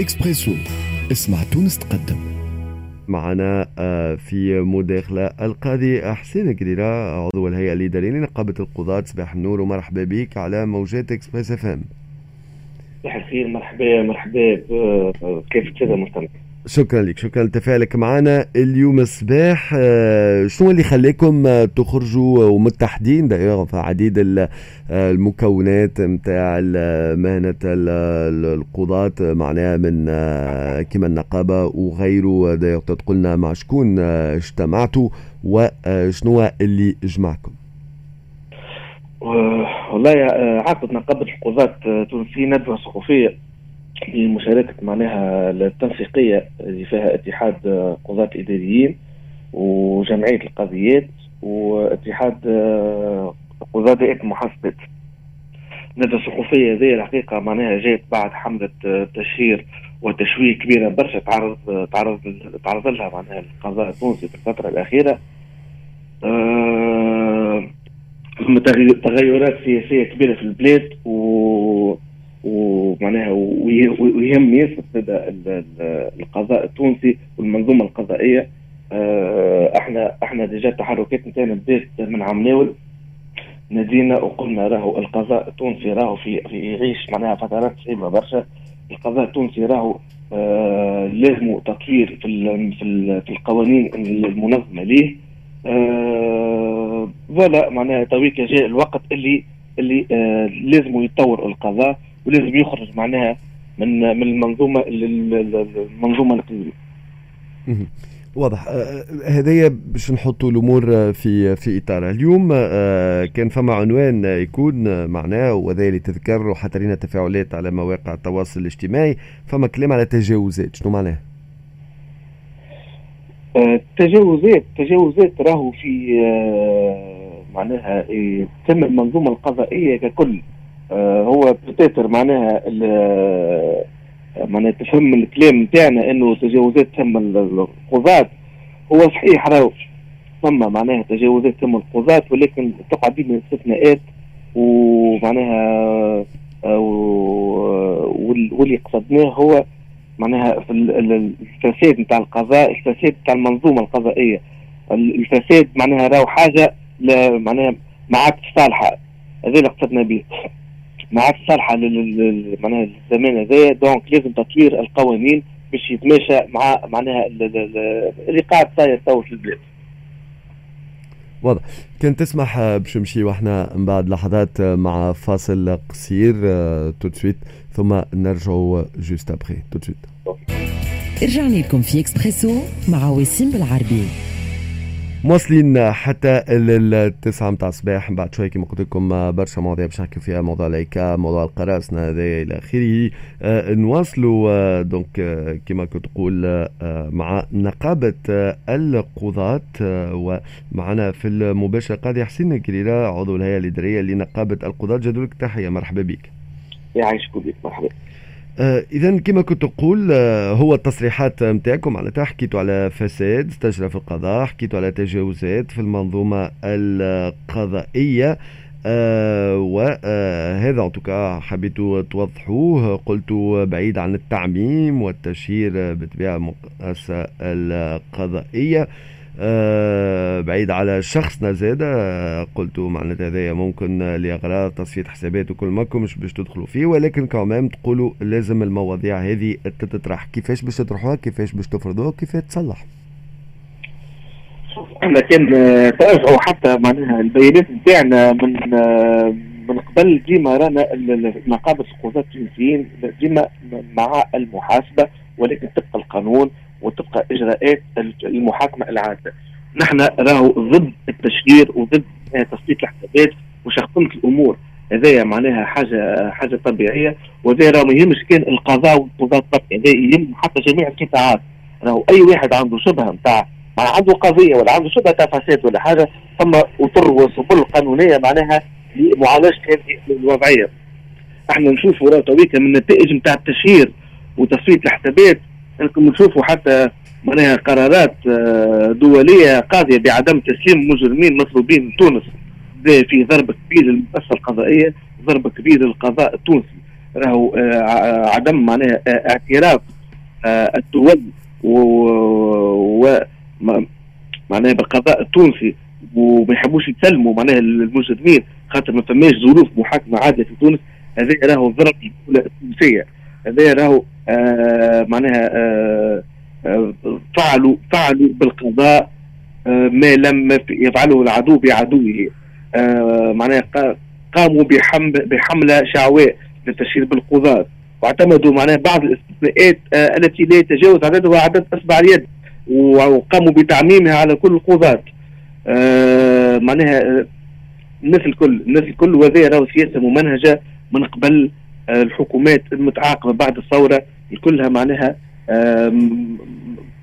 إكسبريسو اسمع تونس تقدم. معنا آه، في مداخلة القاضي حسين قريرة عضو الهيئة الإدارية لنقابة القضاة. صباح النور ومرحبا بك على موجات إكسبريس إف إم. صباح الخير مرحبا مرحبا كيف تسدى مستمع شكرا لك شكرا لتفاعلك معنا اليوم الصباح. آه، شنو اللي خليكم آه، تخرجوا ومتحدين دائما في عديد آه، المكونات نتاع مهنة ال- القضاة معناها من كما النقابة وغيره. دائما تقولنا مع شكون اجتمعتوا وشنو اللي جمعكم؟ والله عقد نقابة القضاة التونسية ندوة ثقافية. لمشاركة معناها التنسيقية اللي فيها اتحاد آه، قضاة إداريين وجمعية القضيات واتحاد آه، قضاة دائرة المحاسبات الندوة الثقافية هذه الحقيقة معناها جات بعد حملة آه، تشهير وتشويه كبيرة برشا تعرض تعرض تعرض لها معناها القضاء التونسي في الفترة الأخيرة. آه، ثم تغي- تغيرات سياسية كبيرة في البلاد و ومعناها وي- ويهم ياسر القضاء التونسي والمنظومة القضائية. آه، إحنا إحنا déjà التحركات نتاعنا بدات من عام ناول. نادينا وقلنا راهو القضاء التونسي راهو في في يعيش معناها فترات صعيبه برشا. القضاء التونسي راهو آه لازم تطوير في في في القوانين المنظمة ليه. آه معناها تويك جاء الوقت اللي اللي آه لازم يتطور القضاء. ولازم يخرج معناها من من المنظومه ال- ال- المنظومه القضائيه مهم. واضح. آه، هذايا باش نحطوا الأمور آه، في في اطارها اليوم كان فما عنوان يكون معناه وهذا اللي تذكر وحتى لنا تفاعلات على مواقع التواصل الاجتماعي فما كلام على تجاوزات. شنو معناه؟ آه، تجاوزات راهو في معناها إيه، تم المنظومة القضائية ككل. هو بتاتر معناها آه، معناها تفهم الكلام نتاعنا إنه تجاوزات تم ال- القضاة هو صحيح راهو. ثم معناها تجاوزات تم القضاة ولكن تقع ديما استثناءات ومعناها آه، واللي قصدناه هو معناها في ال- ال- الفساد نتاع القضاء الفساد نتاع المنظومة القضائية. ال- الفساد معناها راهو حاجة معناها ما عادش صالحة. هذا اللي قصدنا به ما عادش صالحه لل- لل- معناها الزمان هذايا donc لازم تطوير القوانين باش يتماشى مع معناها ال- ال- ال- اللي قاعد صاير تو في البلاد. واضح. كان تسمح آه، باش نمشي إحنا من بعد لحظات آه، مع فاصل قصير tout de suite ثم نرجعوا juste après. tout de suite. رجعنا لكم في إكسبريسو مع وسيم بالعربي. مواصلين حتى ال- التسعة متاع الصباح. بعد شوي كما قلت لكم برشا مواضيع باش نحكيو فيها. موضوع الايكا موضوع القراصنة هذا إلى آخره. آه، نواصلوا آه، دونك آه، كما كنت تقول مع نقابة القضاة ومعنا في المباشر قاضي حسين كريرة عضو الهيئة الإدارية لنقابة القضاة. جدولك تحية مرحبا بك. يعيشكم بك مرحبا. اذا كما كنت تقول آه هو التصريحات نتاعكم معناتها حكيتوا على فساد استجرى في القضاء حكيتوا على تجاوزات في المنظومة القضائية آه وهذا ان توكا حبيتوا توضحوه قلتوا بعيد عن التعميم والتشهير آه، بطبيعة المؤسسه القضائية. آه بعيد على شخصنا زاد آه قلتوا معناتها هذايا ممكن آه، لاغراض تصفية حسابات وكل ماكم مش باش تدخلوا فيه ولكن كمان تقولوا لازم المواضيع هذه تتطرح. كيفاش باش تطرحوها؟ كيفاش باش تفرضوها؟ كيفاش تصلح؟ إحنا كان آه، تراجعوا حتى معناها البيانات نتاعنا من آه، من قبل ديما رانا نقابة القضاة التونسيين ديما مع المحاسبة ولكن تبقى القانون وتبقى إجراءات المحاكمة العادله. نحن راهو ضد التشهير وضد تسليط الحسابات وشخصنة الأمور هذايا معناها حاجة حاجة طبيعية وهذا راه ما يهمش كان القضاء والقضاة فقط هذا يهم حتى جميع القطاعات راهو أي واحد عنده شبهة نتاع عنده قضية ولا عنده شبهة تاع فساد ولا حاجة ثم اطر وسبل قانونية معناها لمعالجة هذه الوضعية. إحنا نشوفوا راه تويكا من النتائج نتاع التشهير وتصفيه الحسابات انكم نشوفوا حتى معناها قرارات آه، دولية قاضية بعدم تسليم مجرمين مطلوبين من تونس. في ضرب كبير للمؤسسة القضائية ضرب كبير للقضاء التونسي. راهو عدم معناها اعتراف الدول و معناها بالقضاء التونسي. وما يحبوش يسلموا معناها المجرمين خاطر ما فماش ظروف محاكمة عادلة في تونس. هذا راهو ضرب الدولة التونسية. هذا راهو آه معناها آه آه فعلوا فعلوا بالقضاء آه ما لم يفعله العدو بعدوه. آه معناها قاموا بحمل بحملة شعواء للتشهير بالقضاة واعتمدوا معناها بعض الاستثناءات آه التي لا يتجاوز عددها عدد اصبع اليد وقاموا بتعميمها على كل القضاة آه معناها آه، الناس الكل الناس الكل وهذه راهو سياسه ممنهجة من قبل آه الحكومات المتعاقبة بعد الثورة كلها معناها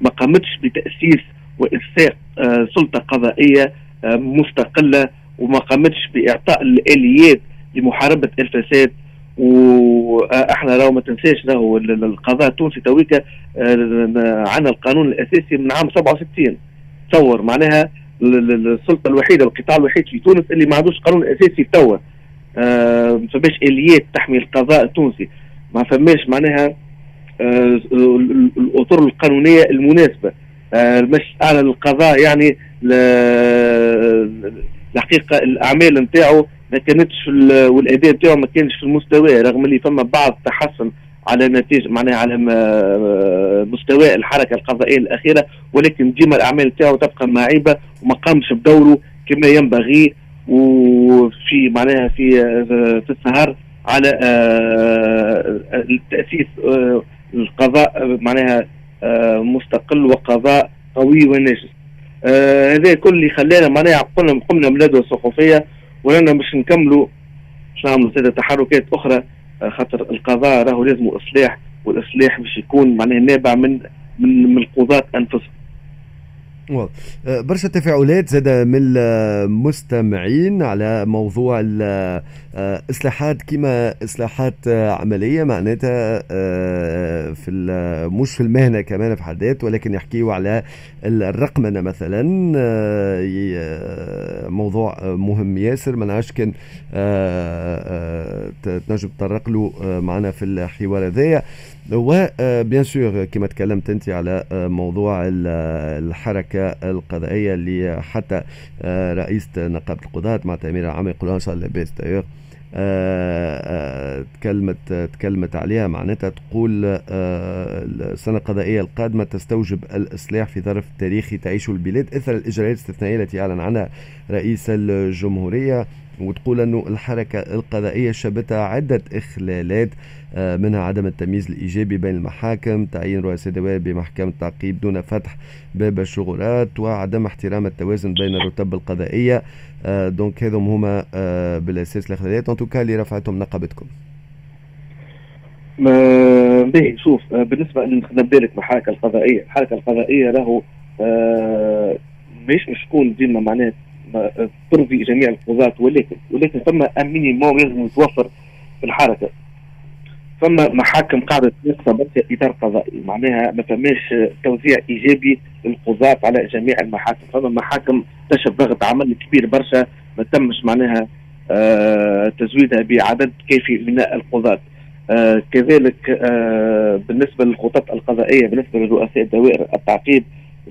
ما قامتش بتأسيس وارساء آه سلطة قضائية آه مستقلة وما قامتش بإعطاء الآليات لمحاربة الفساد. وأحنا راهو ما تنساش راهو القضاء التونسي تويكا آه، عندنا القانون الأساسي من عام 67 تصور معناها السلطة الوحيدة القطاع الوحيد في تونس اللي ما عندوش قانون أساسي توا. ما فماش آليات تحمي القضاء التونسي. ما فماش معناها الأطر القانونية المناسبة. آه مش اعلى القضاء يعني الحقيقة الأعمال نتاعو. ما كانتش والأداء نتاعو ما كانش في المستوى رغم اللي فما بعض تحسن على نتيجة معناها على مستوى الحركة القضائية الأخيرة. ولكن ديما الأعمال نتاعو تبقى معيبه وما قامش بدوره كما ينبغي. وفي معناها في في السهر على تاسيس القضاء معناها مستقل وقضاء قوي وناجز هذا كل اللي خلانا معناها قلنا قمنا بندوه صحفيه ولنا باش نكملوا باش نعملوا زاد تحركات أخرى آه، خاطر القضاء راهو لازم إصلاح والإصلاح باش يكون معناه نابع من من, من القضاة أنفسهم. برشا تفاعلات زاد من المستمعين على موضوع الاصلاحات كما إصلاحات عملية معناتها أه، في مش في المهنة كمان في حد ذاته ولكن يحكيوا على الرقمنة مثلا موضوع مهم ياسر. ما نعرفش كان تنجم تطرق له معنا في الحوار هذايا. وبيان سور كما تكلمت أنت على موضوع الحركة القضائية اللي حتى رئيسة نقابة القضاة مع الامير العام يقولون إن شاء الله دايوغ تكلمت تكلمت عليها. معناتها تقول السنة القضائية القادمة تستوجب الإصلاح في ظرف تاريخي تعيشه البلاد إثر الإجراءات الاستثنائية التي أعلن عنها رئيس الجمهورية. وتقول انه الحركة القضائية شبتها عدة إخلالات آه، منها عدم التمييز الإيجابي بين المحاكم تعيين رؤساء دوائر بمحكمة تعقيب دون فتح باب الشغلات وعدم احترام التوازن بين الرتب القضائية. آه، donc هذم هما آه، بالأساس الإخلالات. en tout cas اللي رفعتهم نقابتكم ما باهي شوف بالنسبة نخدم بالك بالحركه القضائية. الحركة القضائية راهو مش مش تكون ديما معناها ترضي جميع القضاة ولكن ولكن ثم minimum لازم يتوفر في الحركة. ثم محاكم قاعدة ناقصه برشا إطار قضائي. معناها ما فماش توزيع إيجابي للقضاة على جميع المحاكم. ثم محاكم تشهد ضغط عمل كبير برشا ما تمش معناها آه تزويدها بعدد كافي من القضاة آه كذلك آه بالنسبة للخطط القضائية بالنسبة لرؤساء دوائر التعقيب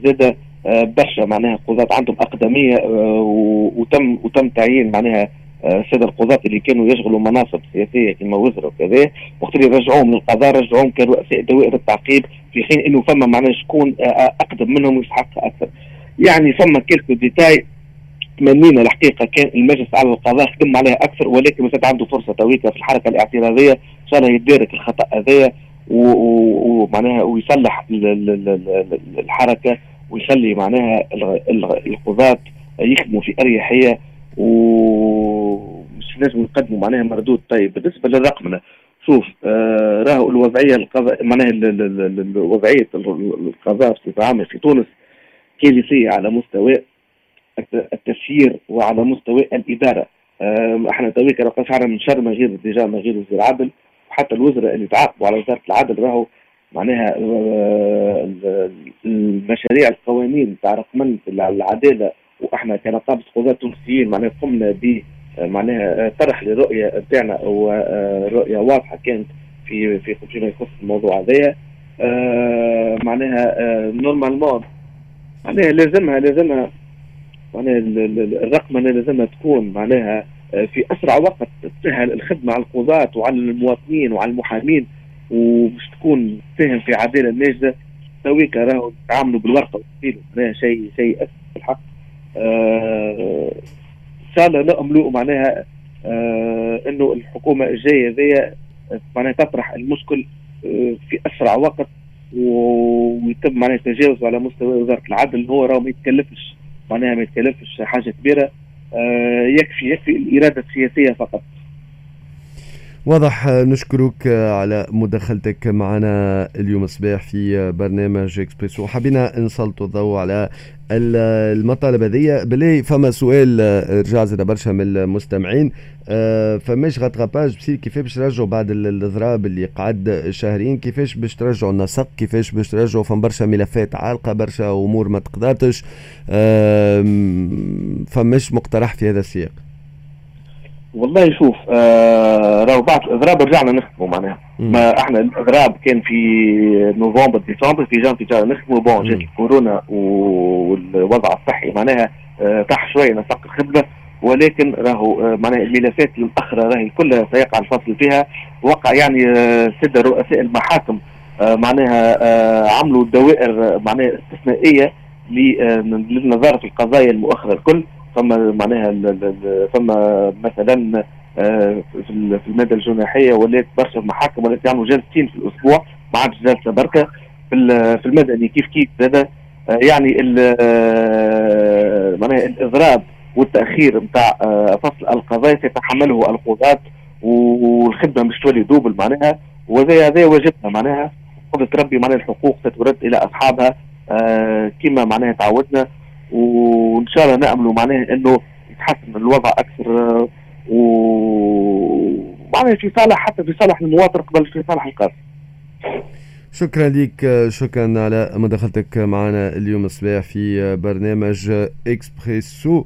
زاد برشا معناها قضاة عندهم أقدمية آه، وتم وتم تعيين معناها السادة آه، القضاة اللي كانوا يشغلوا مناصب سياسية كما وزراء وكذا. وقت اللي رجعوهم للقضاء رجعوهم كرؤساء دوائر التعقيب في حين إنه فما معناها شكون أقدم منهم ويستحق أكثر. يعني فما كيلكو ديتاي تمنينا الحقيقة كان المجلس على القضاء خدم عليها أكثر ولكن ما عنده فرصة تويكا في الحركة الاعتراضية. إن شاء الله يدارك الخطأ هذايا ومعناها ويصلح الحركة. ويخلي معناها القضاة يخدموا في أريحية ومش لازم يقدموا معناها مردود. طيب بالنسبة للرقمنة شوف آه راهو الوضعية القضاء معناها وضعيه القضاء بصفة عامة في تونس كارثيه على مستوى التسيير وعلى مستوى الإدارة. آه إحنا تويك راه من شر ما غير déjà ما غير وزير العدل وحتى الوزراء اللي تعاقبوا على وزارة العدل راهو معناها آه، المشاريع القوانين تاع رقمنة العدالة وإحنا كنقابه قضاة تونسيين معناها قمنا معناها طرح لرؤية بتاعنا ورؤيه واضحة كانت في في فيما يخص الموضوع هذايا. معناها normalement معناها لازمها لازمها معناها الرقمنة لازمها تكون معناها في أسرع وقت تسهل الخدمة على القضاة وعلى المواطنين وعلى المحامين. وباش تكون تساهم في عداله ناجزة تويك راهو تعاملوا بالورقة والتفصيل معناها شيء شيء مؤسف الحق. آه إن شاء الله نأملوا معناها آه إنه الحكومة الجاية ذي معناها تطرح المشكل آه في أسرع وقت ويتم معناها تجاوزه على مستوى وزارة العدل هو راه ما يتكلفش معناها ما يتكلفش حاجة كبيرة. آه يكفي يكفي الاراده السياسيه فقط. واضح نشكرك على مداخلتك معنا اليوم صباح في برنامج إكسبريسو. حبينا نسلطوا الضوء على المطالب هذه. بلي فما سؤال رجع زاد برشا من المستمعين. آه، فماش غاتغاباج بصير كيفاش ترجعوا بعد الإضراب اللي قعد شهرين؟ كيفاش باش ترجعوا النسق؟ كيفاش باش ترجعوا؟ فما برشا ملفات عالقة برشا أمور ما تقدرتش. فماش مقترح في هذا السياق. والله شوف آه راهو بعد الاضراب رجعنا نخدموا معناها. ما إحنا الاضراب كان في نوفمبر ديسمبر في جانفي جانا نخدموا. بون جات الكورونا والوضع الصحي معناها آه تح شوية نسق الخدمة. ولكن راهو آه معناها الملفات المؤخره راهي كلها سيقع الفصل فيها. وقع يعني آه سده رؤساء المحاكم آه معناها آه عملوا دوائر معناها استثنائية لنظارة القضايا المؤخرة الكل. فما معناها فما مثلا آه، في المادة الجناحيه ولات برشا محاكم ولات يعملوا جلستين في الأسبوع ما عادش جلسة بركة. في المدني كيف كيف زاد آه، يعني آه، معناها الإضراب والتأخير نتاع فصل القضايا سيتحمله القضاة والخدمة مش تولي دوبل معناها. وهذا هذا واجبنا معناها. قدرة ربي معناها الحقوق سترد إلى أصحابها كما معناها تعودنا. وإن شاء الله ناملوا معناها إنه يتحسن الوضع أكثر ومعناها في صالح حتى في صالح المواطن قبل في صالح القاضي. شكرا لك شكرا على مداخلتك معنا اليوم الصباح في برنامج إكسبريسو.